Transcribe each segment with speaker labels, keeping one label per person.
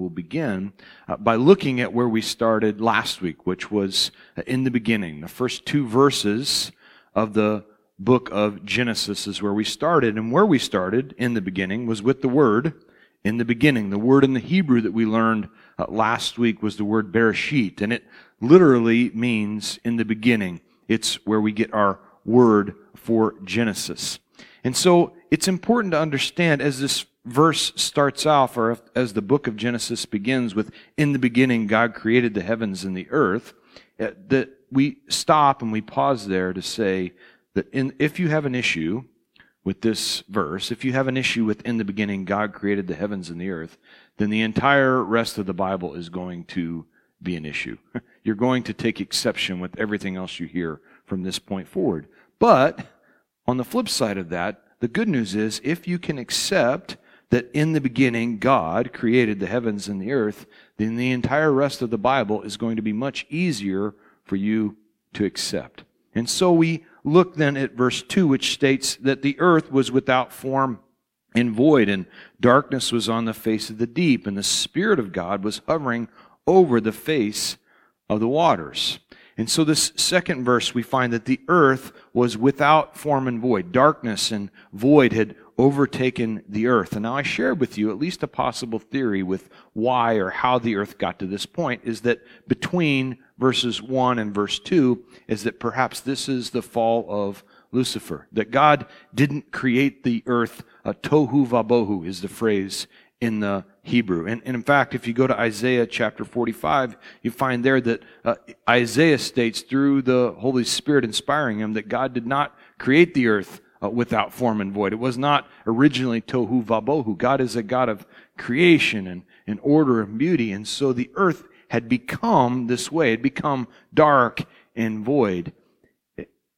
Speaker 1: we'll begin uh, by looking at where we started last week, which was uh, in the beginning. The first two verses of the book of Genesis is where we started. And where we started in the beginning was with the word in the beginning. The word in the Hebrew that we learned uh, last week was the word bereshit, and it literally means in the beginning. It's where we get our word for Genesis. And so it's important to understand as this verse starts off, or as the book of Genesis begins with, in the beginning, God created the heavens and the earth, uh, that we stop and we pause there to say that in, if you have an issue with this verse, if you have an issue with in the beginning, God created the heavens and the earth, then the entire rest of the Bible is going to be an issue. You're going to take exception with everything else you hear from this point forward. But on the flip side of that, the good news is if you can accept that in the beginning God created the heavens and the earth, then the entire rest of the Bible is going to be much easier for you to accept. And so we look then at verse 2, which states that the earth was without form and void, and darkness was on the face of the deep, and the Spirit of God was hovering over the face of the waters. And so, this second verse, we find that the earth was without form and void. Darkness and void had overtaken the earth. And now I shared with you at least a possible theory with why or how the earth got to this point is that between verses 1 and verse 2 is that perhaps this is the fall of Lucifer. That God didn't create the earth, uh, tohu vabohu is the phrase in the Hebrew. And, and, in fact, if you go to Isaiah chapter 45, you find there that uh, Isaiah states through the Holy Spirit inspiring him that God did not create the earth uh, without form and void. It was not originally tohu vabohu. God is a God of creation and, and order and beauty. And so the earth had become this way. It had become dark and void.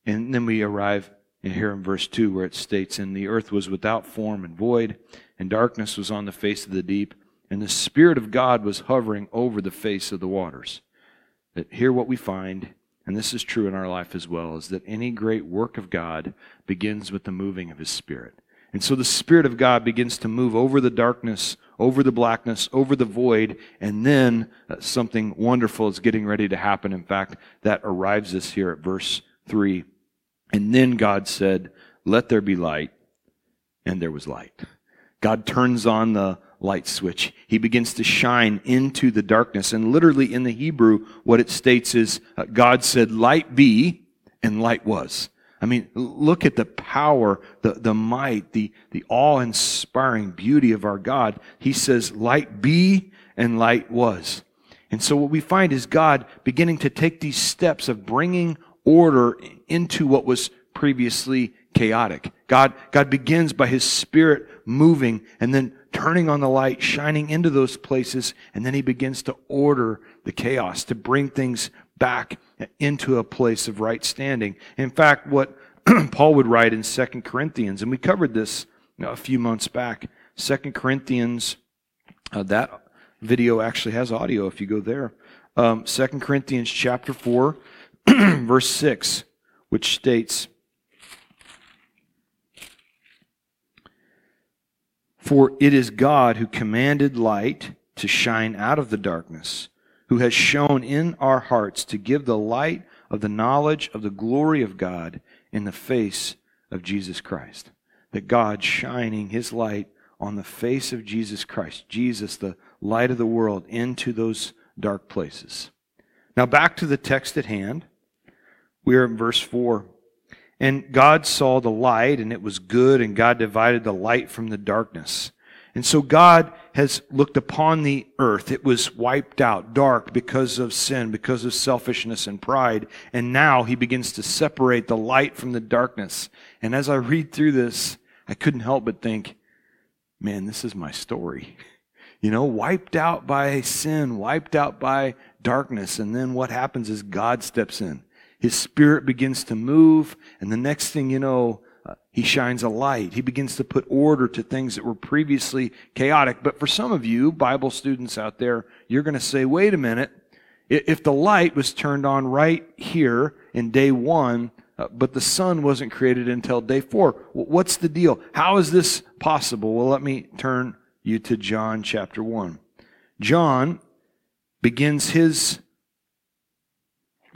Speaker 1: And then we arrive here in verse 2 where it states, And the earth was without form and void, and darkness was on the face of the deep, and the Spirit of God was hovering over the face of the waters. That here what we find and this is true in our life as well, is that any great work of God begins with the moving of His Spirit. And so the Spirit of God begins to move over the darkness, over the blackness, over the void, and then uh, something wonderful is getting ready to happen. In fact, that arrives us here at verse 3. And then God said, Let there be light, and there was light. God turns on the light switch. He begins to shine into the darkness. And literally in the Hebrew, what it states is uh, God said, light be, and light was. I mean, look at the power, the, the might, the, the awe inspiring beauty of our God. He says, light be, and light was. And so what we find is God beginning to take these steps of bringing order into what was previously chaotic. God, God begins by His Spirit moving and then turning on the light, shining into those places, and then he begins to order the chaos, to bring things back into a place of right standing. In fact, what Paul would write in Second Corinthians, and we covered this a few months back, Second Corinthians, uh, that video actually has audio if you go there. Um, 2 Corinthians chapter 4, verse 6, which states, For it is God who commanded light to shine out of the darkness, who has shown in our hearts to give the light of the knowledge of the glory of God in the face of Jesus Christ. That God shining his light on the face of Jesus Christ, Jesus, the light of the world, into those dark places. Now back to the text at hand. We are in verse 4. And God saw the light, and it was good, and God divided the light from the darkness. And so God has looked upon the earth. It was wiped out, dark because of sin, because of selfishness and pride. And now he begins to separate the light from the darkness. And as I read through this, I couldn't help but think, man, this is my story. You know, wiped out by sin, wiped out by darkness. And then what happens is God steps in. His spirit begins to move, and the next thing you know, uh, he shines a light. He begins to put order to things that were previously chaotic. But for some of you, Bible students out there, you're going to say, wait a minute. If the light was turned on right here in day one, uh, but the sun wasn't created until day four, what's the deal? How is this possible? Well, let me turn you to John chapter 1. John begins his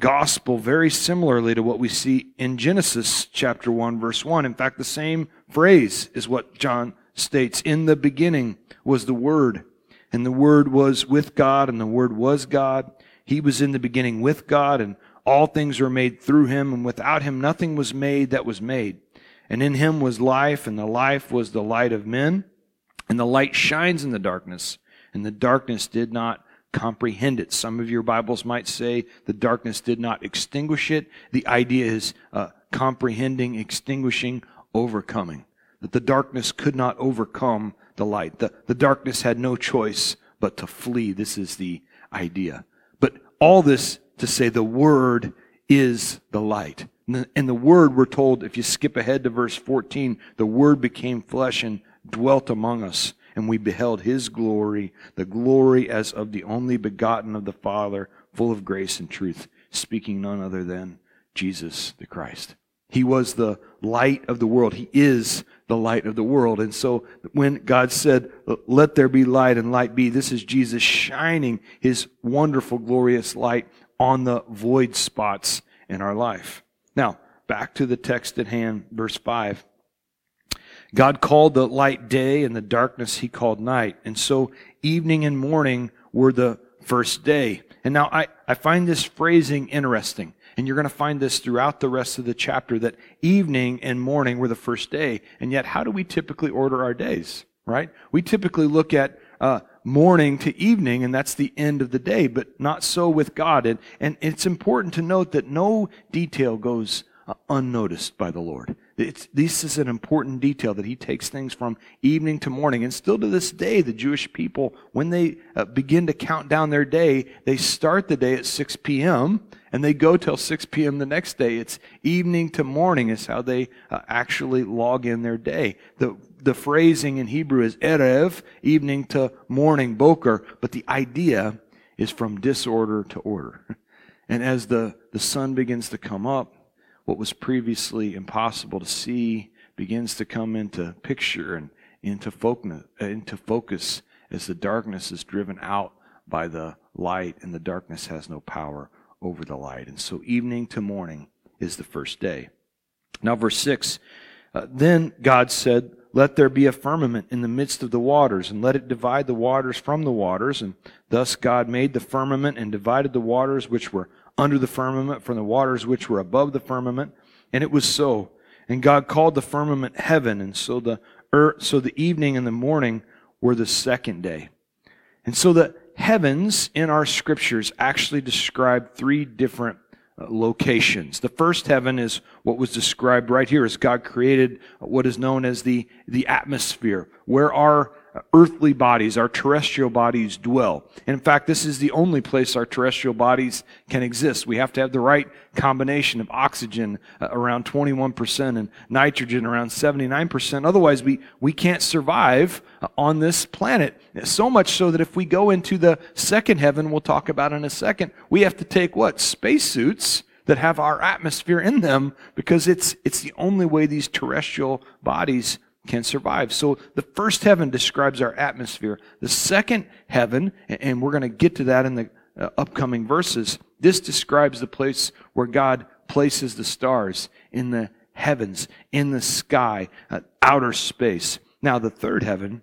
Speaker 1: gospel very similarly to what we see in Genesis chapter 1 verse 1. In fact, the same phrase is what John states. In the beginning was the Word, and the Word was with God, and the Word was God. He was in the beginning with God, and all things were made through him, and without him nothing was made that was made. And in him was life, and the life was the light of men. And the light shines in the darkness, and the darkness did not comprehend it. Some of your Bibles might say the darkness did not extinguish it. The idea is uh, comprehending, extinguishing, overcoming. That the darkness could not overcome the light. The, the darkness had no choice but to flee. This is the idea. But all this to say the Word is the light. And the Word, we're told, if you skip ahead to verse 14, the Word became flesh and dwelt among us, and we beheld His glory, the glory as of the only begotten of the Father, full of grace and truth, speaking none other than Jesus the Christ. He was the light of the world. He is the light of the world. And so when God said, let there be light and light be, this is Jesus shining his wonderful, glorious light on the void spots in our life. Now, back to the text at hand, verse 5. God called the light day and the darkness he called night. And so evening and morning were the first day. And now I, I find this phrasing interesting. And you're going to find this throughout the rest of the chapter that evening and morning were the first day. And yet, how do we typically order our days? Right? We typically look at uh, morning to evening, and that's the end of the day, but not so with God. And, and it's important to note that no detail goes uh, unnoticed by the Lord. It's, this is an important detail that he takes things from evening to morning. And still to this day, the Jewish people, when they uh, begin to count down their day, they start the day at 6 p.m. and they go till 6 p.m. the next day. It's evening to morning is how they uh, actually log in their day. The, the phrasing in Hebrew is erev, evening to morning, boker, but the idea is from disorder to order. And as the, the sun begins to come up, what was previously impossible to see begins to come into picture and into focus, into focus as the darkness is driven out by the light and the darkness has no power over the light. And so evening to morning is the first day. Now, verse 6 uh, Then God said, Let there be a firmament in the midst of the waters, and let it divide the waters from the waters. And thus God made the firmament and divided the waters which were under the firmament from the waters which were above the firmament. And it was so. And God called the firmament heaven. And so the earth, so the evening and the morning were the second day. And so the heavens in our scriptures actually describe three different uh, locations. The first heaven is what was described right here as God created what is known as the, the atmosphere, where our earthly bodies, our terrestrial bodies dwell. And in fact, this is the only place our terrestrial bodies can exist. We have to have the right combination of oxygen uh, around 21% and nitrogen around 79%. Otherwise, we, we can't survive uh, on this planet. So much so that if we go into the second heaven, we'll talk about in a second, we have to take what? Spacesuits that have our atmosphere in them because it's, it's the only way these terrestrial bodies can survive. So the first heaven describes our atmosphere. The second heaven, and we're going to get to that in the uh, upcoming verses, this describes the place where God places the stars in the heavens, in the sky, uh, outer space. Now, the third heaven,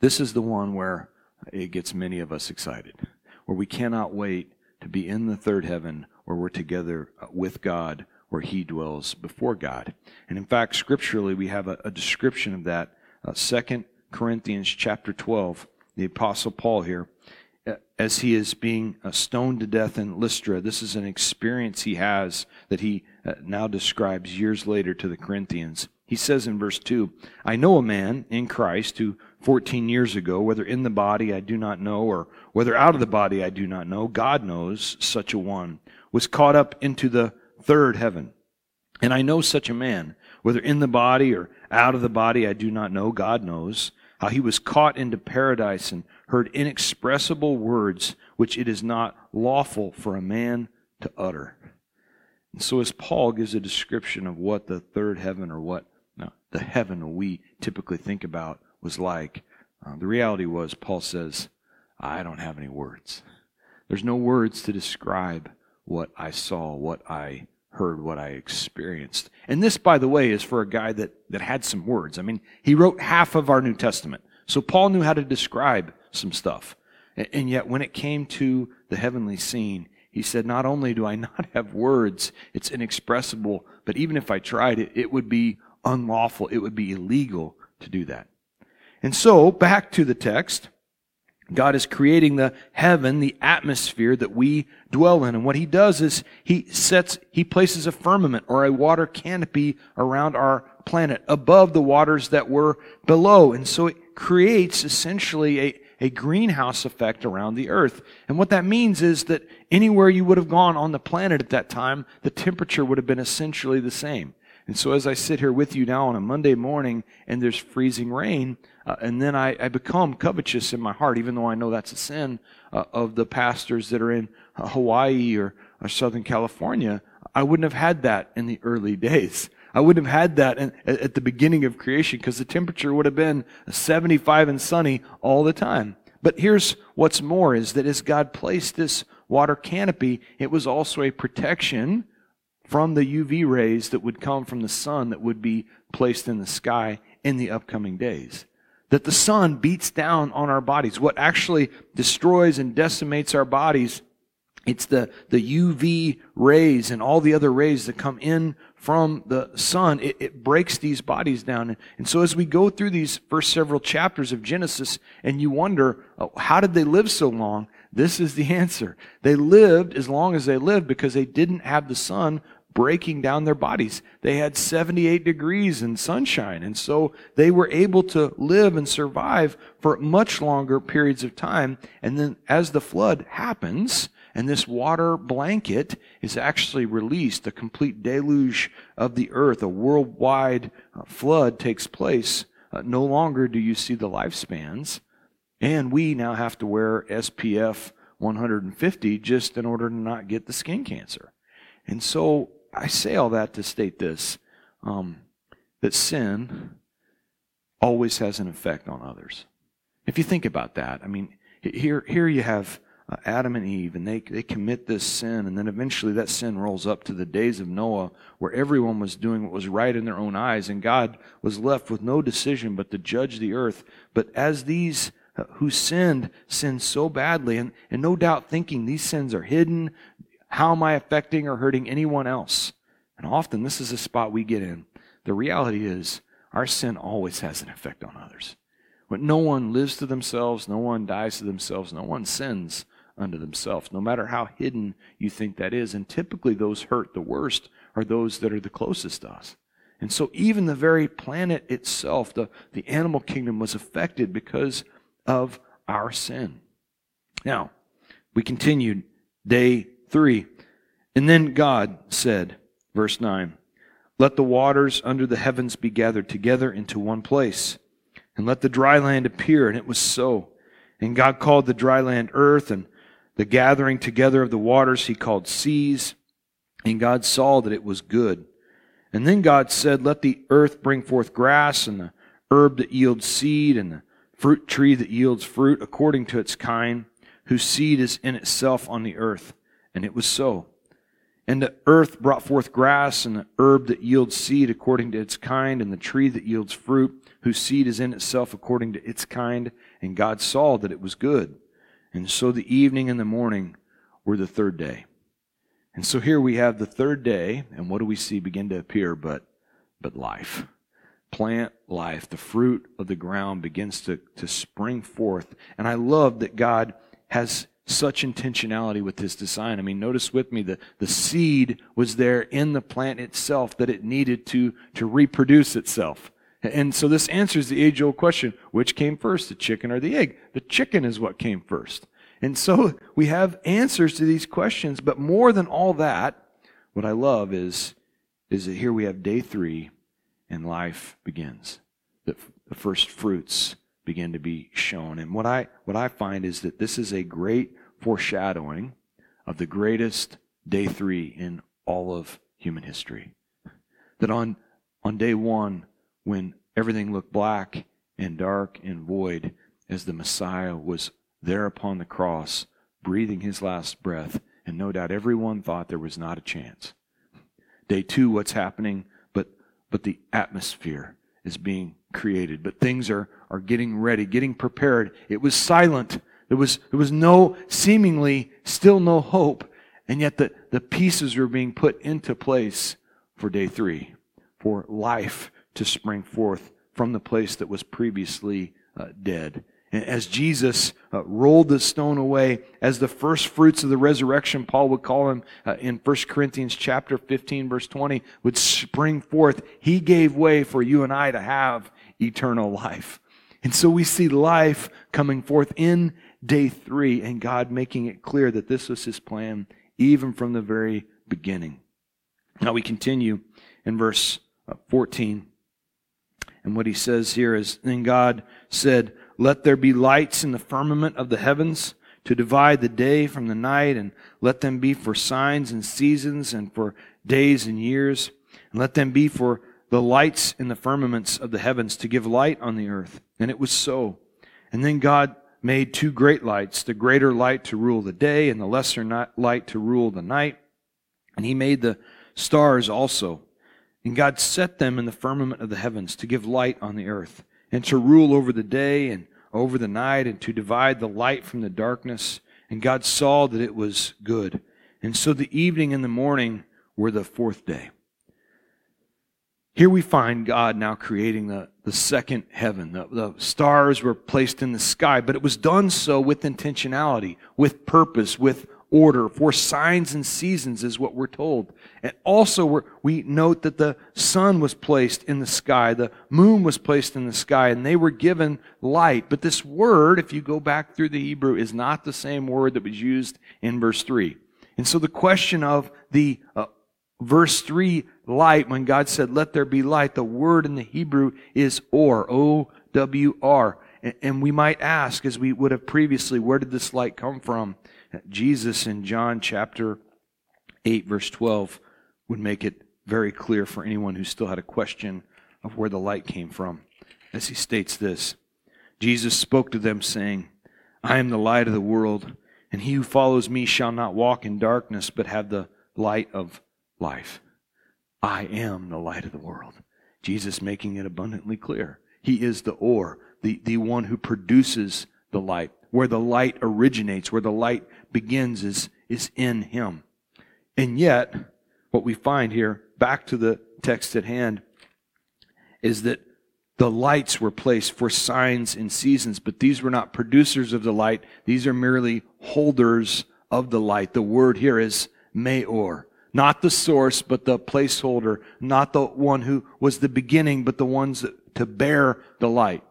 Speaker 1: this is the one where it gets many of us excited, where we cannot wait to be in the third heaven where we're together uh, with God where he dwells before God. And in fact, scripturally, we have a, a description of that. Uh, 2 Corinthians chapter 12, the Apostle Paul here, uh, as he is being uh, stoned to death in Lystra, this is an experience he has that he uh, now describes years later to the Corinthians. He says in verse 2 I know a man in Christ who 14 years ago, whether in the body I do not know, or whether out of the body I do not know, God knows such a one, was caught up into the third heaven. And I know such a man, whether in the body or out of the body, I do not know. God knows how he was caught into paradise and heard inexpressible words which it is not lawful for a man to utter. And so, as Paul gives a description of what the third heaven or what no, the heaven we typically think about was like, uh, the reality was, Paul says, I don't have any words. There's no words to describe what I saw, what I heard, what I experienced. And this, by the way, is for a guy that, that had some words. I mean, he wrote half of our New Testament. So Paul knew how to describe some stuff. And yet, when it came to the heavenly scene, he said, Not only do I not have words, it's inexpressible, but even if I tried it, it would be unlawful, it would be illegal to do that. And so, back to the text. God is creating the heaven, the atmosphere that we dwell in. And what he does is he sets, he places a firmament or a water canopy around our planet above the waters that were below. And so it creates essentially a, a greenhouse effect around the earth. And what that means is that anywhere you would have gone on the planet at that time, the temperature would have been essentially the same. And so as I sit here with you now on a Monday morning and there's freezing rain, uh, and then I, I, become covetous in my heart, even though I know that's a sin uh, of the pastors that are in uh, Hawaii or, or Southern California, I wouldn't have had that in the early days. I wouldn't have had that in, at the beginning of creation because the temperature would have been 75 and sunny all the time. But here's what's more is that as God placed this water canopy, it was also a protection from the UV rays that would come from the sun that would be placed in the sky in the upcoming days. That the sun beats down on our bodies. What actually destroys and decimates our bodies it's the, the UV rays and all the other rays that come in from the sun. It, it breaks these bodies down. And so as we go through these first several chapters of Genesis and you wonder, oh, how did they live so long? This is the answer. They lived as long as they lived because they didn't have the sun breaking down their bodies. They had 78 degrees and sunshine. And so they were able to live and survive for much longer periods of time. And then as the flood happens, and this water blanket is actually released. A complete deluge of the earth, a worldwide uh, flood takes place. Uh, no longer do you see the lifespans. And we now have to wear SPF 150 just in order to not get the skin cancer. And so I say all that to state this um, that sin always has an effect on others. If you think about that, I mean, here, here you have uh, Adam and Eve, and they, they commit this sin, and then eventually that sin rolls up to the days of Noah, where everyone was doing what was right in their own eyes, and God was left with no decision but to judge the earth. But as these uh, who sinned sinned so badly, and, and no doubt thinking these sins are hidden, how am I affecting or hurting anyone else? And often this is a spot we get in. The reality is, our sin always has an effect on others. When no one lives to themselves, no one dies to themselves, no one sins unto themselves, no matter how hidden you think that is. And typically, those hurt the worst are those that are the closest to us. And so, even the very planet itself, the, the animal kingdom, was affected because of our sin. Now, we continued day three. And then God said, verse 9, Let the waters under the heavens be gathered together into one place, and let the dry land appear. And it was so. And God called the dry land earth, and the gathering together of the waters he called seas, and God saw that it was good. And then God said, Let the earth bring forth grass, and the herb that yields seed, and the fruit tree that yields fruit according to its kind, whose seed is in itself on the earth. And it was so. And the earth brought forth grass, and the herb that yields seed according to its kind, and the tree that yields fruit, whose seed is in itself according to its kind. And God saw that it was good. And so the evening and the morning were the third day. And so here we have the third day, and what do we see begin to appear but, but life? Plant life. The fruit of the ground begins to, to spring forth. And I love that God has such intentionality with his design. I mean, notice with me the, the seed was there in the plant itself that it needed to, to reproduce itself. And so this answers the age old question which came first, the chicken or the egg? The chicken is what came first. And so we have answers to these questions, but more than all that, what I love is, is that here we have day three and life begins. The, the first fruits begin to be shown. And what I, what I find is that this is a great foreshadowing of the greatest day three in all of human history. That on, on day one, when everything looked black and dark and void as the Messiah was there upon the cross, breathing his last breath. And no doubt everyone thought there was not a chance. Day two, what's happening? But, but the atmosphere is being created. But things are, are getting ready, getting prepared. It was silent. There was, there was no, seemingly, still no hope. And yet the, the pieces were being put into place for day three, for life to spring forth from the place that was previously uh, dead. And as Jesus uh, rolled the stone away, as the first fruits of the resurrection, Paul would call him uh, in 1 Corinthians chapter 15, verse 20, would spring forth. He gave way for you and I to have eternal life. And so we see life coming forth in day three, and God making it clear that this was his plan even from the very beginning. Now we continue in verse uh, 14. And what he says here is Then God said, Let there be lights in the firmament of the heavens to divide the day from the night, and let them be for signs and seasons and for days and years, and let them be for the lights in the firmaments of the heavens to give light on the earth. And it was so. And then God made two great lights, the greater light to rule the day and the lesser light to rule the night. And he made the stars also. And God set them in the firmament of the heavens to give light on the earth, and to rule over the day and over the night, and to divide the light from the darkness. And God saw that it was good. And so the evening and the morning were the fourth day. Here we find God now creating the, the second heaven. The, the stars were placed in the sky, but it was done so with intentionality, with purpose, with order, for signs and seasons, is what we're told. And also, we note that the sun was placed in the sky, the moon was placed in the sky, and they were given light. But this word, if you go back through the Hebrew, is not the same word that was used in verse 3. And so the question of the uh, verse 3 light, when God said, let there be light, the word in the Hebrew is or, O-W-R. And we might ask, as we would have previously, where did this light come from? Jesus in John chapter 8, verse 12, would make it very clear for anyone who still had a question of where the light came from. As he states this Jesus spoke to them, saying, I am the light of the world, and he who follows me shall not walk in darkness, but have the light of life. I am the light of the world. Jesus making it abundantly clear. He is the or, the, the one who produces the light. Where the light originates, where the light begins is, is in him. And yet, what we find here, back to the text at hand, is that the lights were placed for signs and seasons, but these were not producers of the light. These are merely holders of the light. The word here is meor. Not the source, but the placeholder. Not the one who was the beginning, but the ones that, to bear the light.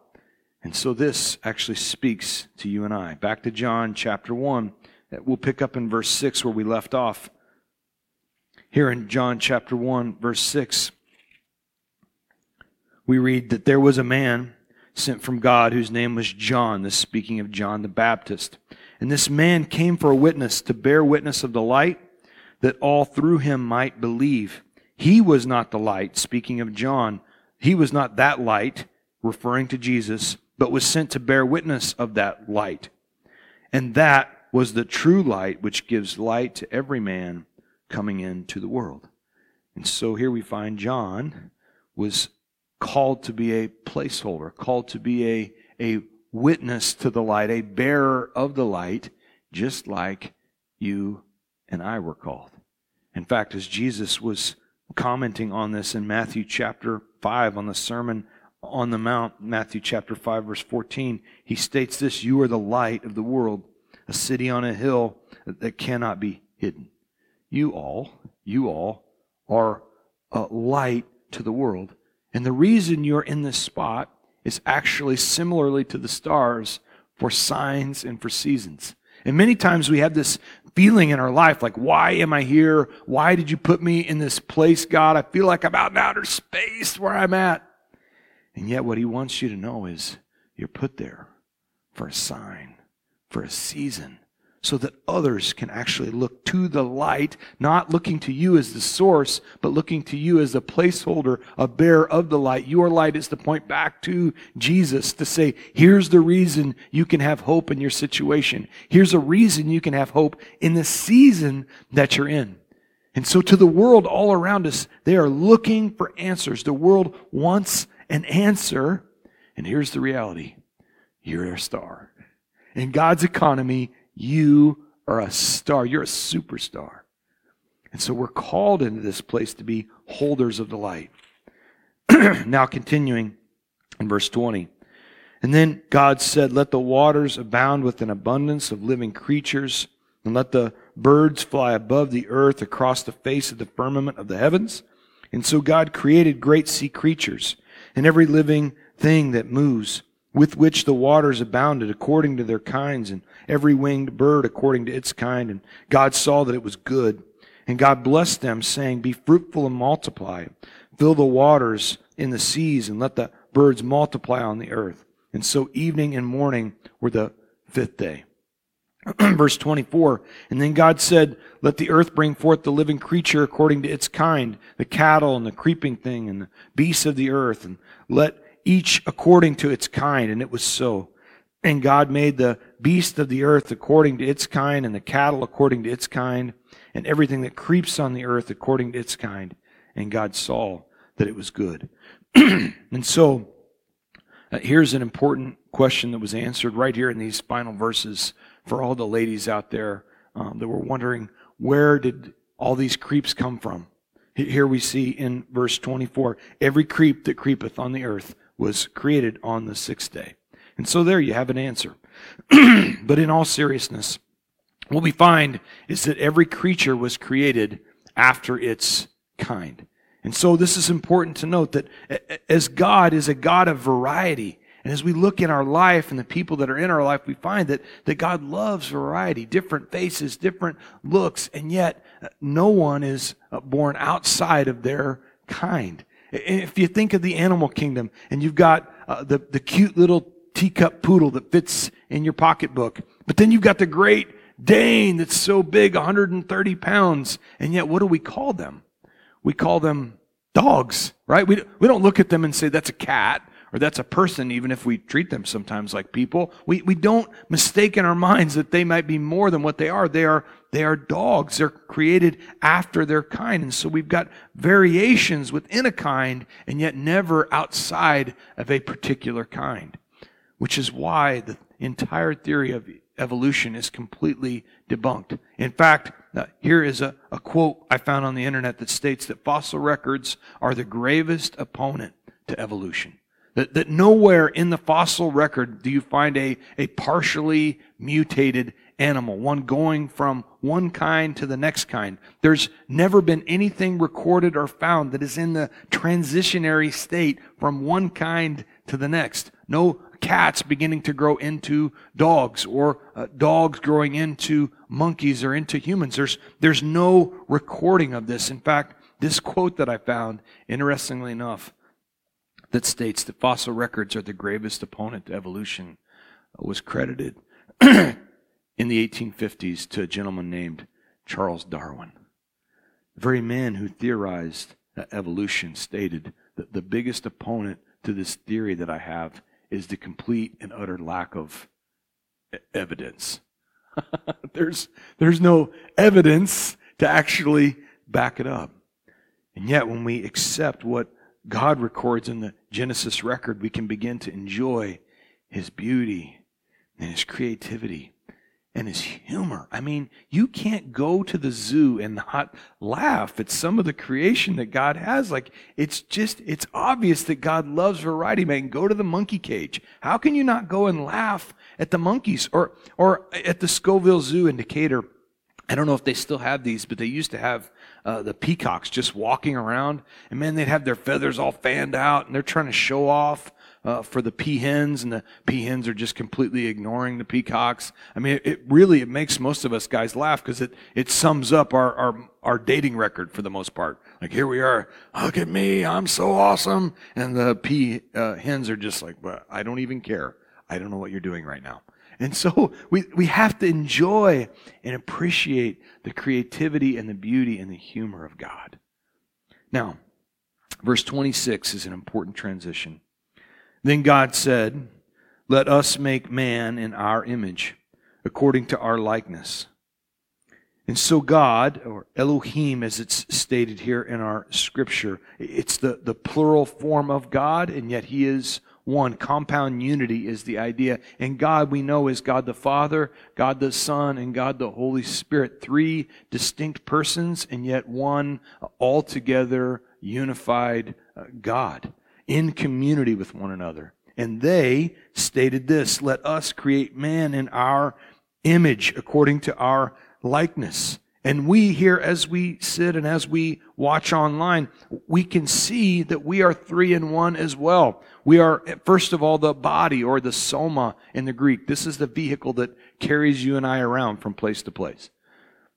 Speaker 1: And so this actually speaks to you and I. Back to John chapter 1. We'll pick up in verse 6 where we left off. Here in John chapter 1, verse 6, we read that there was a man sent from God whose name was John. This speaking of John the Baptist. And this man came for a witness to bear witness of the light that all through him might believe. He was not the light, speaking of John. He was not that light, referring to Jesus, but was sent to bear witness of that light. And that was the true light which gives light to every man coming into the world. And so here we find John was called to be a placeholder, called to be a, a witness to the light, a bearer of the light, just like you and I were called. In fact, as Jesus was commenting on this in Matthew chapter 5 on the Sermon on the Mount, Matthew chapter 5, verse 14, he states this You are the light of the world, a city on a hill that cannot be hidden. You all, you all are a light to the world. And the reason you're in this spot is actually similarly to the stars for signs and for seasons. And many times we have this feeling in our life like, why am I here? Why did you put me in this place, God? I feel like I'm out in outer space where I'm at. And yet, what He wants you to know is you're put there for a sign, for a season, so that others can actually look to the light, not looking to you as the source, but looking to you as the placeholder, a bearer of the light. Your light is to point back to Jesus to say, here's the reason you can have hope in your situation. Here's a reason you can have hope in the season that you're in. And so to the world all around us, they are looking for answers. The world wants an answer. And here's the reality. You're a star. In God's economy, you are a star. You're a superstar. And so we're called into this place to be holders of the light. now, continuing in verse 20. And then God said, Let the waters abound with an abundance of living creatures, and let the birds fly above the earth across the face of the firmament of the heavens. And so God created great sea creatures and every living thing that moves with which the waters abounded according to their kinds, and every winged bird according to its kind. And God saw that it was good. And God blessed them, saying, Be fruitful and multiply, fill the waters in the seas, and let the birds multiply on the earth. And so evening and morning were the fifth day. Verse 24, and then God said, Let the earth bring forth the living creature according to its kind, the cattle and the creeping thing and the beasts of the earth, and let each according to its kind. And it was so. And God made the beast of the earth according to its kind, and the cattle according to its kind, and everything that creeps on the earth according to its kind. And God saw that it was good. and so, uh, here's an important question that was answered right here in these final verses for all the ladies out there um, that were wondering where did all these creeps come from? Here we see in verse 24 every creep that creepeth on the earth was created on the sixth day. And so there you have an answer. but in all seriousness, what we find is that every creature was created after its kind. And so this is important to note that as God is a God of variety, and as we look in our life and the people that are in our life, we find that, that God loves variety, different faces, different looks, and yet uh, no one is uh, born outside of their kind. If you think of the animal kingdom and you've got uh, the, the cute little teacup poodle that fits in your pocketbook, but then you've got the great Dane that's so big, 130 pounds, and yet what do we call them? We call them dogs, right? We, we don't look at them and say that's a cat or that's a person, even if we treat them sometimes like people. We, we don't mistake in our minds that they might be more than what they are. They are, they are dogs. They're created after their kind. And so we've got variations within a kind and yet never outside of a particular kind, which is why the entire theory of evolution is completely debunked. In fact, uh, here is a, a quote I found on the internet that states that fossil records are the gravest opponent to evolution. That, that nowhere in the fossil record do you find a, a partially mutated animal, one going from one kind to the next kind. There's never been anything recorded or found that is in the transitionary state from one kind to the next. No cats beginning to grow into dogs or uh, dogs growing into monkeys or into humans. There's, there's no recording of this. In fact, this quote that I found, interestingly enough, that states that fossil records are the gravest opponent to evolution was credited in the 1850s to a gentleman named Charles Darwin. The very man who theorized evolution stated that the biggest opponent to this theory that I have is the complete and utter lack of evidence. there's, there's no evidence to actually back it up. And yet, when we accept what God records in the Genesis record, we can begin to enjoy his beauty and his creativity and his humor. I mean, you can't go to the zoo and not laugh at some of the creation that God has. Like, it's just, it's obvious that God loves variety. Man, go to the monkey cage. How can you not go and laugh at the monkeys or, or at the Scovill Zoo in Decatur? I don't know if they still have these, but they used to have uh, the peacocks just walking around, and man, they'd have their feathers all fanned out, and they're trying to show off uh, for the peahens, and the peahens are just completely ignoring the peacocks. I mean, it, it really it makes most of us guys laugh because it it sums up our, our our dating record for the most part. Like here we are, look at me, I'm so awesome, and the peahens uh, are just like, well, I don't even care. I don't know what you're doing right now. And so we, we have to enjoy and appreciate the creativity and the beauty and the humor of God. Now, verse 26 is an important transition. Then God said, Let us make man in our image, according to our likeness. And so God, or Elohim as it's stated here in our scripture, it's the, the plural form of God, and yet He is one. Compound unity is the idea. And God, we know, is God the Father, God the Son, and God the Holy Spirit. Three distinct persons, and yet one altogether unified uh, God in community with one another. And they stated this Let us create man in our image according to our likeness. And we here, as we sit and as we watch online, we can see that we are three in one as well. We are, first of all, the body or the soma in the Greek. This is the vehicle that carries you and I around from place to place.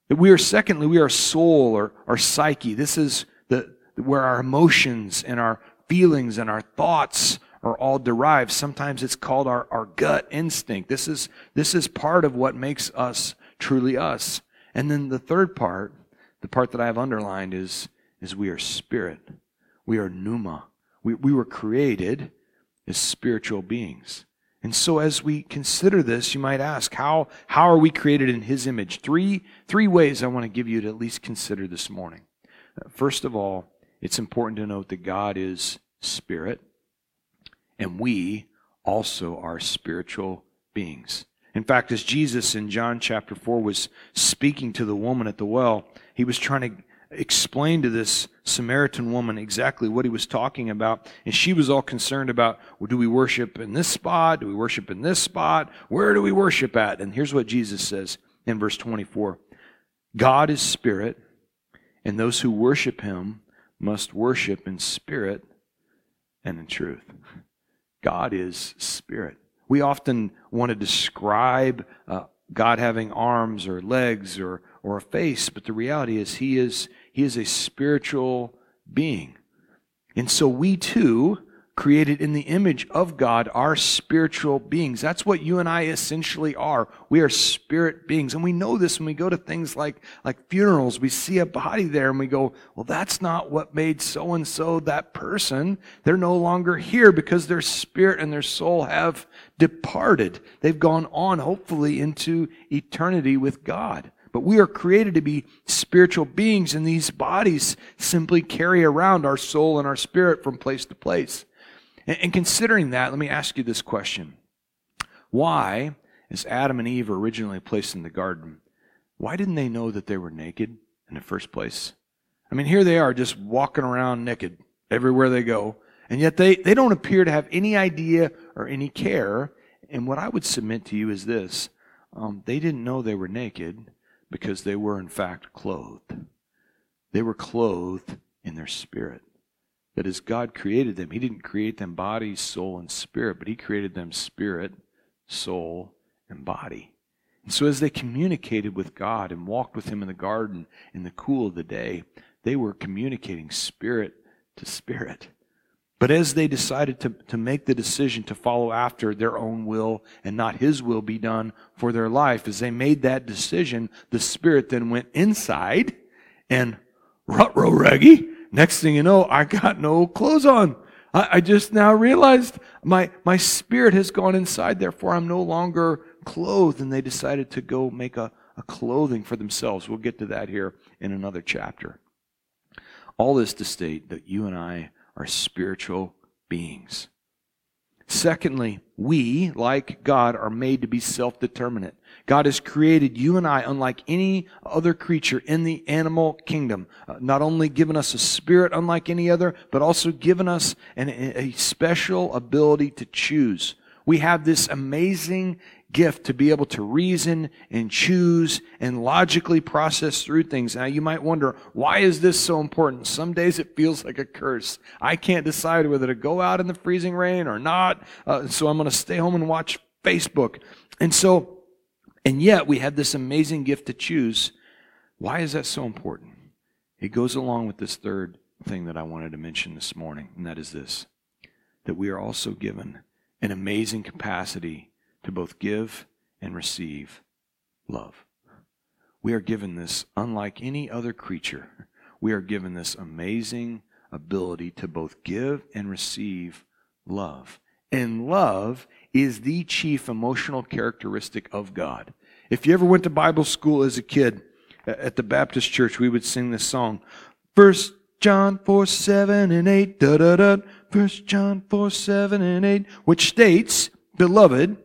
Speaker 1: We are, secondly, we are soul or our psyche. This is the, where our emotions and our feelings and our thoughts are all derived. Sometimes it's called our, our gut instinct. This is, this is part of what makes us truly us. And then the third part, the part that I have underlined is, is we are spirit. We are pneuma. We, we were created as spiritual beings. And so as we consider this, you might ask, how, how are we created in his image? Three, three ways I want to give you to at least consider this morning. First of all, it's important to note that God is spirit, and we also are spiritual beings. In fact, as Jesus in John chapter 4 was speaking to the woman at the well, he was trying to explain to this Samaritan woman exactly what he was talking about. And she was all concerned about well, do we worship in this spot? Do we worship in this spot? Where do we worship at? And here's what Jesus says in verse 24 God is spirit, and those who worship him must worship in spirit and in truth. God is spirit. We often want to describe uh, God having arms or legs or, or a face, but the reality is he is he is a spiritual being. And so we too created in the image of God, are spiritual beings. That's what you and I essentially are. We are spirit beings. And we know this when we go to things like, like funerals. We see a body there and we go, well, that's not what made so and so that person. They're no longer here because their spirit and their soul have departed. They've gone on, hopefully, into eternity with God. But we are created to be spiritual beings, and these bodies simply carry around our soul and our spirit from place to place. And, and considering that, let me ask you this question. Why, as Adam and Eve were originally placed in the garden, why didn't they know that they were naked in the first place? I mean, here they are just walking around naked everywhere they go, and yet they, they don't appear to have any idea or any care. And what I would submit to you is this um, they didn't know they were naked because they were, in fact, clothed. They were clothed in their spirit. That as God created them, He didn't create them body, soul, and spirit, but He created them spirit, soul, and body. And so as they communicated with God and walked with Him in the garden in the cool of the day, they were communicating spirit to spirit. But as they decided to, to make the decision to follow after their own will and not His will be done for their life, as they made that decision, the Spirit then went inside and rut row reggy Next thing you know, I got no clothes on. I, I just now realized my, my spirit has gone inside, therefore I'm no longer clothed. And they decided to go make a, a clothing for themselves. We'll get to that here in another chapter. All this to state that you and I are spiritual beings. Secondly, we, like God, are made to be self determinate. God has created you and I unlike any other creature in the animal kingdom. Uh, not only given us a spirit unlike any other, but also given us an, a special ability to choose. We have this amazing gift to be able to reason and choose and logically process through things. Now you might wonder, why is this so important? Some days it feels like a curse. I can't decide whether to go out in the freezing rain or not. Uh, so I'm going to stay home and watch Facebook. And so and yet we have this amazing gift to choose. Why is that so important? It goes along with this third thing that I wanted to mention this morning, and that is this that we are also given an amazing capacity to both give and receive love. We are given this unlike any other creature. We are given this amazing ability to both give and receive love. And love is the chief emotional characteristic of God. If you ever went to Bible school as a kid at the Baptist church, we would sing this song. First John 4, 7 and 8, da da da. First John 4, 7 and 8, which states, Beloved,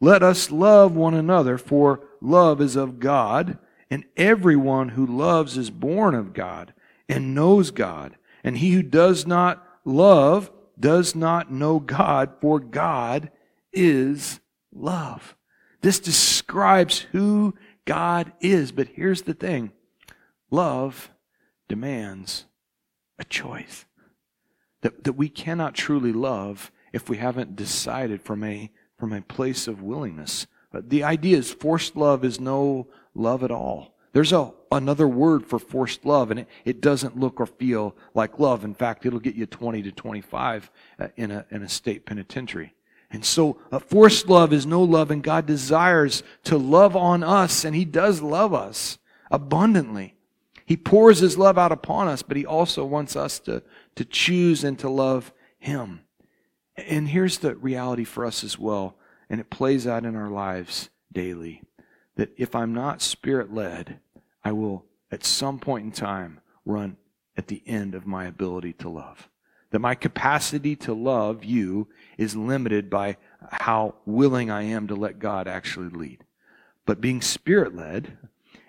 Speaker 1: let us love one another, for love is of God, and everyone who loves is born of God and knows God. And he who does not love does not know God, for God is love. This describes who God is. But here's the thing love demands a choice. That, that we cannot truly love if we haven't decided from a, from a place of willingness. But the idea is forced love is no love at all. There's a, another word for forced love, and it, it doesn't look or feel like love. In fact, it'll get you 20 to 25 uh, in, a, in a state penitentiary. And so, uh, forced love is no love, and God desires to love on us, and He does love us abundantly. He pours His love out upon us, but He also wants us to, to choose and to love Him. And here's the reality for us as well, and it plays out in our lives daily that if I'm not spirit led, I will at some point in time run at the end of my ability to love. That my capacity to love you is limited by how willing I am to let God actually lead. But being spirit led,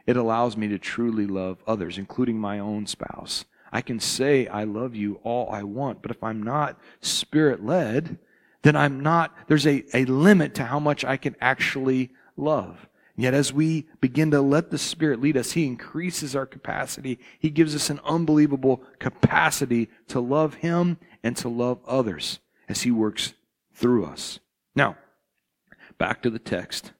Speaker 1: it allows me to truly love others, including my own spouse. I can say I love you all I want, but if I'm not spirit led, then I'm not, there's a, a limit to how much I can actually love. Yet as we begin to let the Spirit lead us, He increases our capacity. He gives us an unbelievable capacity to love Him and to love others as He works through us. Now, back to the text.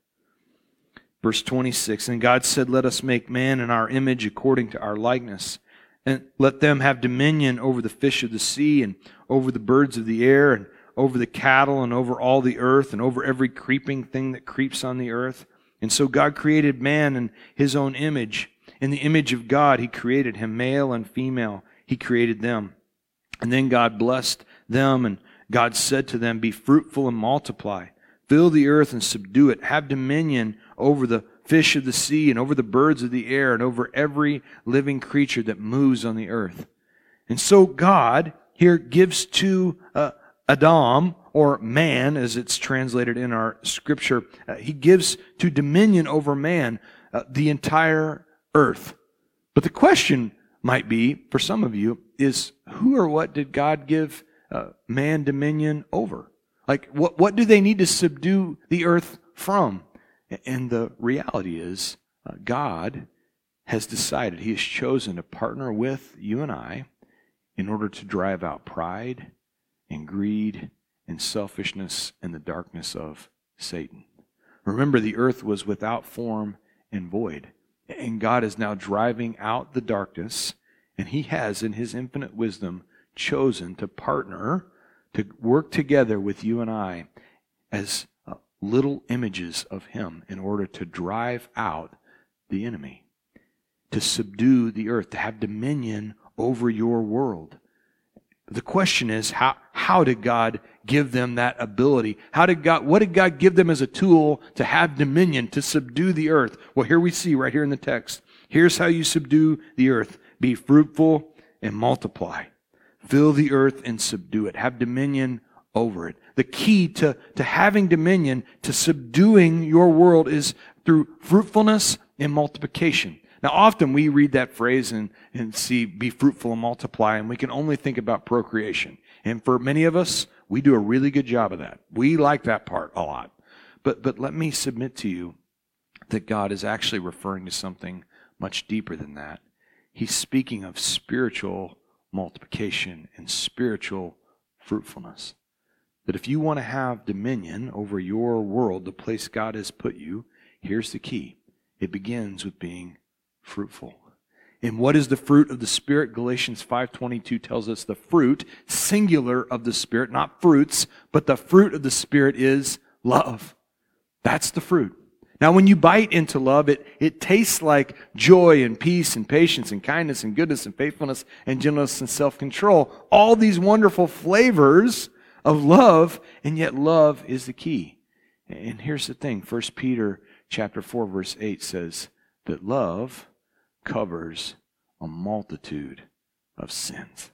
Speaker 1: Verse 26 And God said, Let us make man in our image according to our likeness, and let them have dominion over the fish of the sea, and over the birds of the air, and over the cattle, and over all the earth, and over every creeping thing that creeps on the earth. And so God created man in his own image. In the image of God, he created him, male and female, he created them. And then God blessed them, and God said to them, Be fruitful and multiply. Fill the earth and subdue it. Have dominion over the fish of the sea and over the birds of the air and over every living creature that moves on the earth. And so God here gives to uh, Adam, or man, as it's translated in our scripture, uh, he gives to dominion over man uh, the entire earth. But the question might be, for some of you, is who or what did God give uh, man dominion over? Like, what, what do they need to subdue the earth from? And the reality is, uh, God has decided, He has chosen to partner with you and I in order to drive out pride and greed and selfishness and the darkness of Satan. Remember, the earth was without form and void. And God is now driving out the darkness, and He has, in His infinite wisdom, chosen to partner, to work together with you and I as little images of Him in order to drive out the enemy, to subdue the earth, to have dominion over your world. The question is, how, how did God give them that ability? How did God, what did God give them as a tool to have dominion, to subdue the earth? Well, here we see right here in the text. Here's how you subdue the earth. Be fruitful and multiply. Fill the earth and subdue it. Have dominion over it. The key to, to having dominion, to subduing your world is through fruitfulness and multiplication. Now, often we read that phrase and, and see be fruitful and multiply, and we can only think about procreation. And for many of us, we do a really good job of that. We like that part a lot. But, but let me submit to you that God is actually referring to something much deeper than that. He's speaking of spiritual multiplication and spiritual fruitfulness. That if you want to have dominion over your world, the place God has put you, here's the key it begins with being fruitful. And what is the fruit of the Spirit? Galatians 5.22 tells us the fruit, singular of the Spirit, not fruits, but the fruit of the Spirit is love. That's the fruit. Now, when you bite into love, it, it tastes like joy and peace and patience and kindness and goodness and faithfulness and gentleness and self control. All these wonderful flavors of love, and yet love is the key. And here's the thing 1 Peter chapter 4 verse 8 says that love covers a multitude of sins.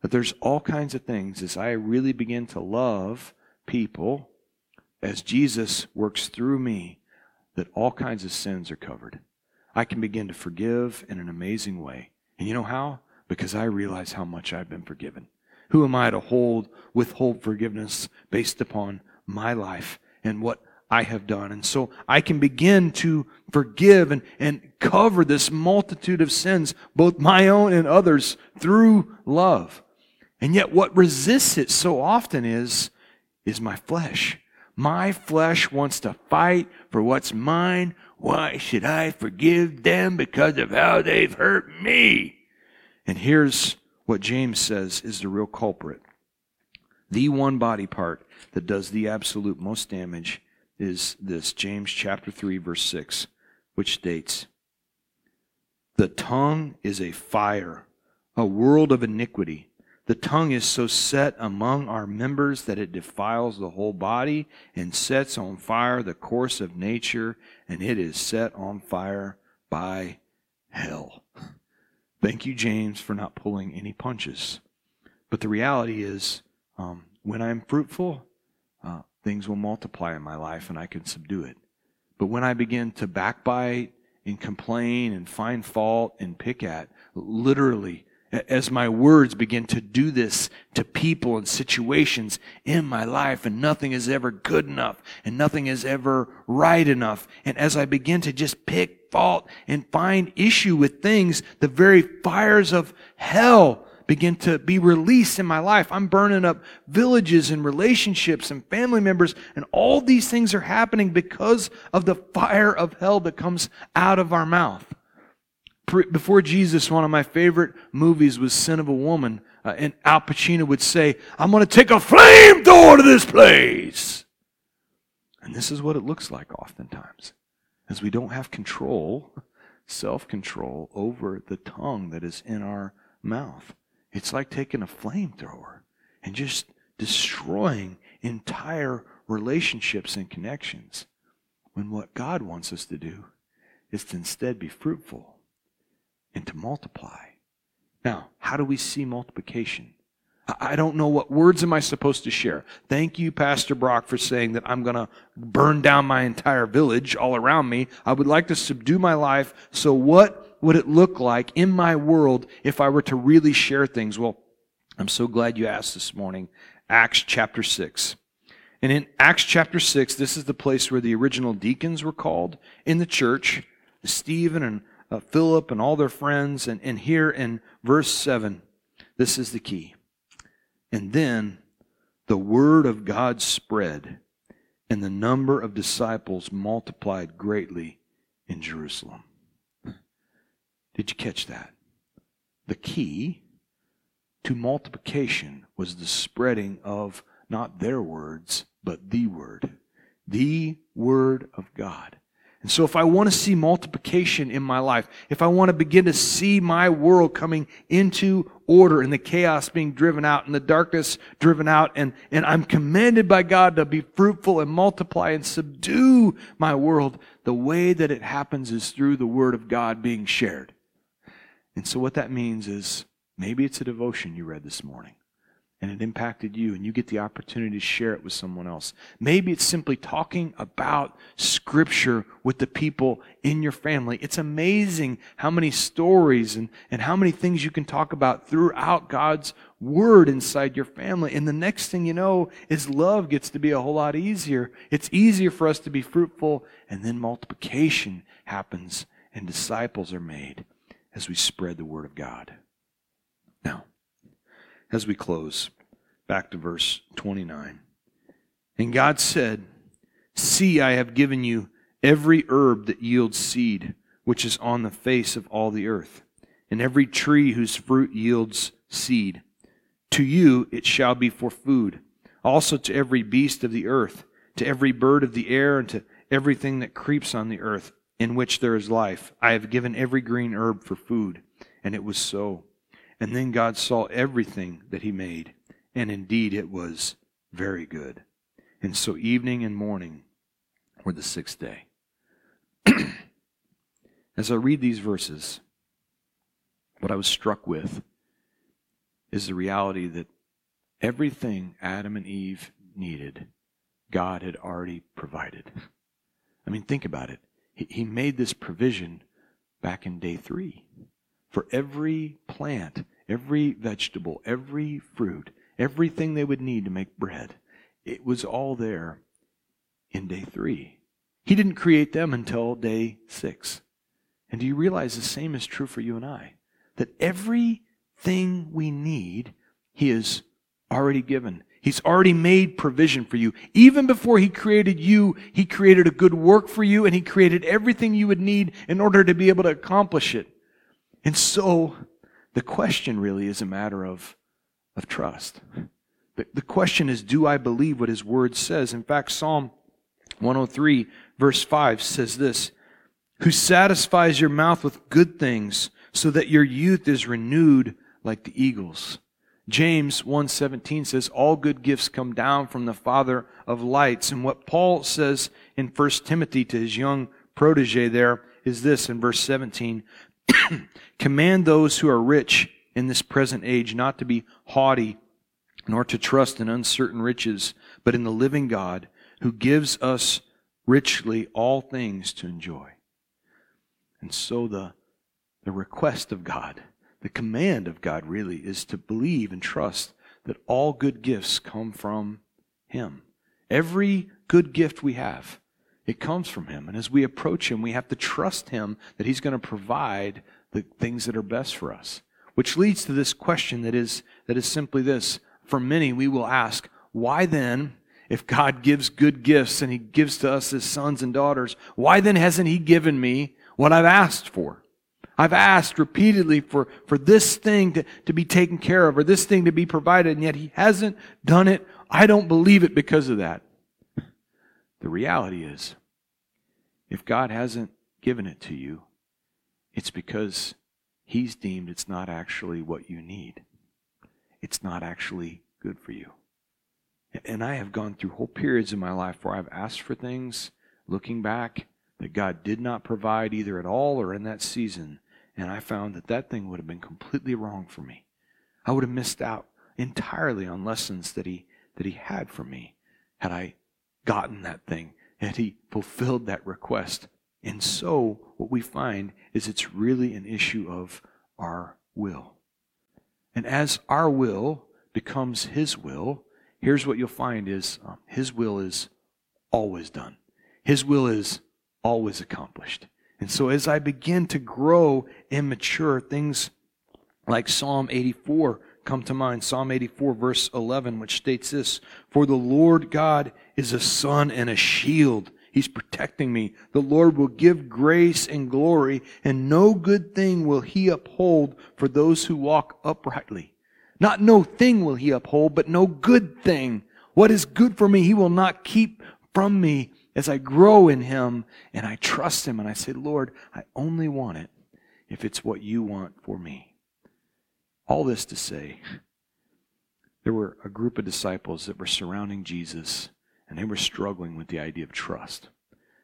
Speaker 1: That there's all kinds of things as I really begin to love people as Jesus works through me that all kinds of sins are covered. I can begin to forgive in an amazing way. And you know how? Because I realize how much I've been forgiven. Who am I to hold, withhold forgiveness based upon my life and what I have done? And so I can begin to forgive and, and cover this multitude of sins, both my own and others, through love. And yet what resists it so often is, is my flesh. My flesh wants to fight for what's mine. Why should I forgive them because of how they've hurt me? And here's what James says is the real culprit. The one body part that does the absolute most damage is this James chapter 3 verse 6, which states, "The tongue is a fire, a world of iniquity." The tongue is so set among our members that it defiles the whole body and sets on fire the course of nature, and it is set on fire by hell. Thank you, James, for not pulling any punches. But the reality is, um, when I'm fruitful, uh, things will multiply in my life and I can subdue it. But when I begin to backbite and complain and find fault and pick at, literally, as my words begin to do this to people and situations in my life, and nothing is ever good enough, and nothing is ever right enough. And as I begin to just pick fault and find issue with things, the very fires of hell begin to be released in my life. I'm burning up villages and relationships and family members, and all these things are happening because of the fire of hell that comes out of our mouth before Jesus, one of my favorite movies was Scent of a Woman. Uh, and Al Pacino would say, I'm going to take a flamethrower to this place. And this is what it looks like oftentimes, as we don't have control, self control over the tongue that is in our mouth. It's like taking a flamethrower and just destroying entire relationships and connections. When what God wants us to do is to instead be fruitful and to multiply. Now, how do we see multiplication? I don't know what words am I supposed to share. Thank you, Pastor Brock, for saying that I'm going to burn down my entire village all around me. I would like to subdue my life. So, what would it look like in my world if I were to really share things? Well, I'm so glad you asked this morning. Acts chapter 6. And in Acts chapter 6, this is the place where the original deacons were called in the church. Stephen and uh, Philip and all their friends. And, and here in verse 7, this is the key. And then the word of God spread, and the number of disciples multiplied greatly in Jerusalem. Did you catch that? The key to multiplication was the spreading of not their words, but the word. The word of God. And so, if I want to see multiplication in my life, if I want to begin to see my world coming into order and the chaos being driven out and the darkness driven out, and, and I'm commanded by God to be fruitful and multiply and subdue my world, the way that it happens is through the Word of God being shared. And so, what that means is maybe it's a devotion you read this morning and it impacted you, and you get the opportunity to share it with someone else. Maybe it's simply talking about Scripture with the people in your family. It's amazing how many stories and, and how many things you can talk about throughout God's Word inside your family. And the next thing you know is love gets to be a whole lot easier. It's easier for us to be fruitful, and then multiplication happens, and disciples are made as we spread the Word of God. Now, as we close. Back to verse 29. And God said, See, I have given you every herb that yields seed, which is on the face of all the earth, and every tree whose fruit yields seed. To you it shall be for food, also to every beast of the earth, to every bird of the air, and to everything that creeps on the earth in which there is life. I have given every green herb for food. And it was so. And then God saw everything that he made, and indeed it was very good. And so evening and morning were the sixth day. As I read these verses, what I was struck with is the reality that everything Adam and Eve needed, God had already provided. I mean, think about it. He, made this provision back in day three. For every plant, every vegetable, every fruit, everything they would need to make bread, it was all there in day three. He didn't create them until day six. And do you realize the same is true for you and I? That everything we need, He has already given. He's already made provision for you. Even before He created you, He created a good work for you and He created everything you would need in order to be able to accomplish it. And so, the question really is a matter of, of trust. The, the question is, do I believe what His Word says? In fact, Psalm 103, verse 5 says this Who satisfies your mouth with good things, so that your youth is renewed like the eagles. James 1:17 says all good gifts come down from the father of lights and what Paul says in 1 Timothy to his young protege there is this in verse 17 command those who are rich in this present age not to be haughty nor to trust in uncertain riches but in the living God who gives us richly all things to enjoy. And so the, the request of God, the command of God really is to believe and trust that all good gifts come from Him. Every good gift we have, it comes from Him. And as we approach Him, we have to trust Him that He's going to provide the things that are best for us. Which leads to this question that is, that is simply this. For many, we will ask, why then if God gives good gifts and He gives to us His sons and daughters, why then hasn't He given me what I've asked for? I've asked repeatedly for, for this thing to, to be taken care of or this thing to be provided, and yet He hasn't done it. I don't believe it because of that. The reality is, if God hasn't given it to you, it's because He's deemed it's not actually what you need. It's not actually good for you. And I have gone through whole periods in my life where I've asked for things, looking back, that God did not provide either at all or in that season. And I found that that thing would have been completely wrong for me. I would have missed out entirely on lessons that He, that he had for me had I gotten that thing, had He fulfilled that request. And so, what we find is it's really an issue of our will. And as our will becomes His will, here's what you'll find is um, his will is always done. His will is always accomplished. And so as I begin to grow and mature, things like Psalm 84 come to mind. Psalm 84 verse 11, which states this, For the Lord God is a sun and a shield. He's protecting me. The Lord will give grace and glory, and no good thing will he uphold for those who walk uprightly. Not no thing will he uphold, but no good thing. What is good for me, he will not keep from me as I grow in him and I trust him and I say, Lord, I only want it if it's what you want for me. All this to say, there were a group of disciples that were surrounding Jesus and they were struggling with the idea of trust.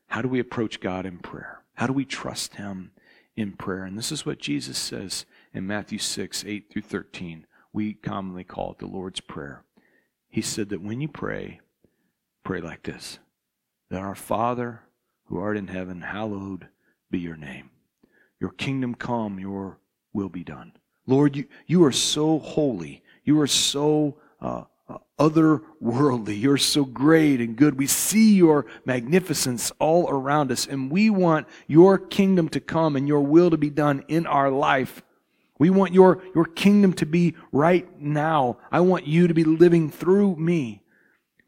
Speaker 1: How do we approach God in prayer? How do we trust him in prayer? And this is what Jesus says in Matthew 6, 8 through 13 we commonly call it the Lord's Prayer. He said that when you pray, pray like this that our Father who art in heaven, hallowed be your name. Your kingdom come, your will be done. Lord, you, you are so holy. You are so uh, uh, otherworldly. You're so great and good. We see your magnificence all around us, and we want your kingdom to come and your will to be done in our life. We want your, your kingdom to be right now. I want you to be living through me.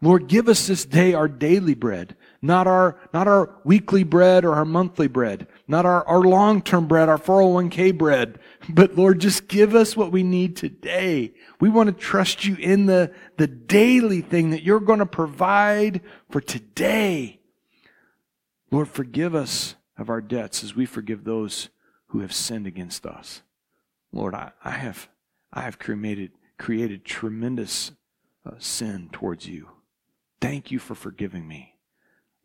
Speaker 1: Lord, give us this day our daily bread, not our, not our weekly bread or our monthly bread, not our, our long-term bread, our 401k bread, but Lord, just give us what we need today. We want to trust you in the, the daily thing that you're going to provide for today. Lord, forgive us of our debts as we forgive those who have sinned against us. Lord, I, I have, I have created, created tremendous uh, sin towards you. Thank you for forgiving me.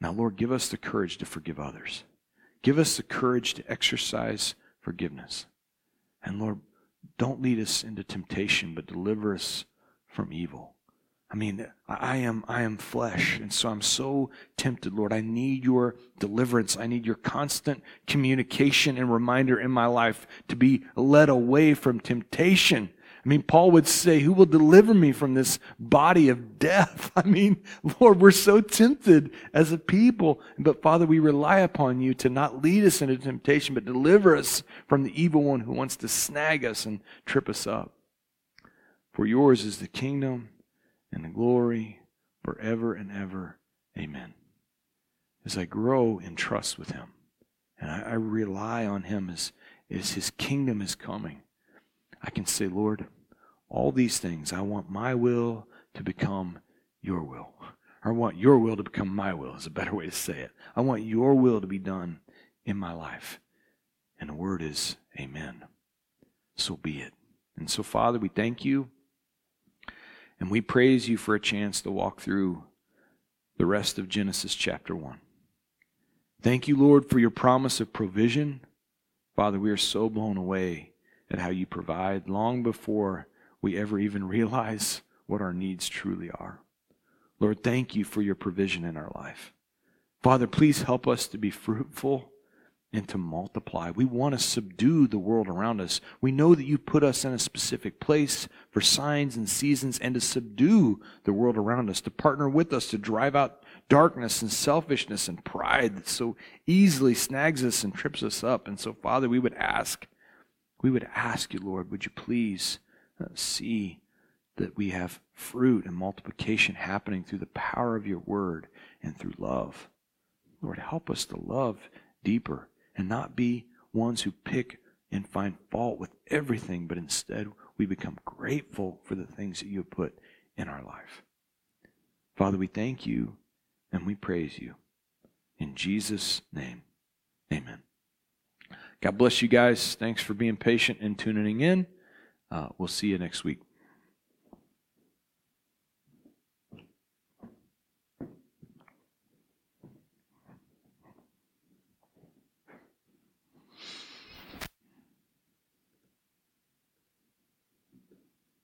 Speaker 1: Now, Lord, give us the courage to forgive others. Give us the courage to exercise forgiveness. And Lord, don't lead us into temptation, but deliver us from evil. I mean, I am, I am flesh, and so I'm so tempted, Lord. I need your deliverance. I need your constant communication and reminder in my life to be led away from temptation. I mean, Paul would say, Who will deliver me from this body of death? I mean, Lord, we're so tempted as a people. But Father, we rely upon you to not lead us into temptation, but deliver us from the evil one who wants to snag us and trip us up. For yours is the kingdom and the glory forever and ever. Amen. As I grow in trust with Him and I, I rely on Him as, as His kingdom is coming, I can say, Lord, all these things, I want my will to become your will. Or I want your will to become my will, is a better way to say it. I want your will to be done in my life. And the word is, Amen. So be it. And so, Father, we thank you and we praise you for a chance to walk through the rest of Genesis chapter 1. Thank you, Lord, for your promise of provision. Father, we are so blown away at how you provide long before we ever even realize what our needs truly are. Lord, thank you for your provision in our life. Father, please help us to be fruitful and to multiply. We want to subdue the world around us. We know that you put us in a specific place for signs and seasons and to subdue the world around us, to partner with us to drive out darkness and selfishness and pride that so easily snags us and trips us up. And so, Father, we would ask, we would ask you, Lord, would you please uh, see that we have fruit and multiplication happening through the power of your word and through love. Lord, help us to love deeper and not be ones who pick and find fault with everything, but instead we become grateful for the things that you have put in our life. Father, we thank you and we praise you. In Jesus' name, amen. God bless you guys. Thanks for being patient and tuning in. Uh, we'll see you next week.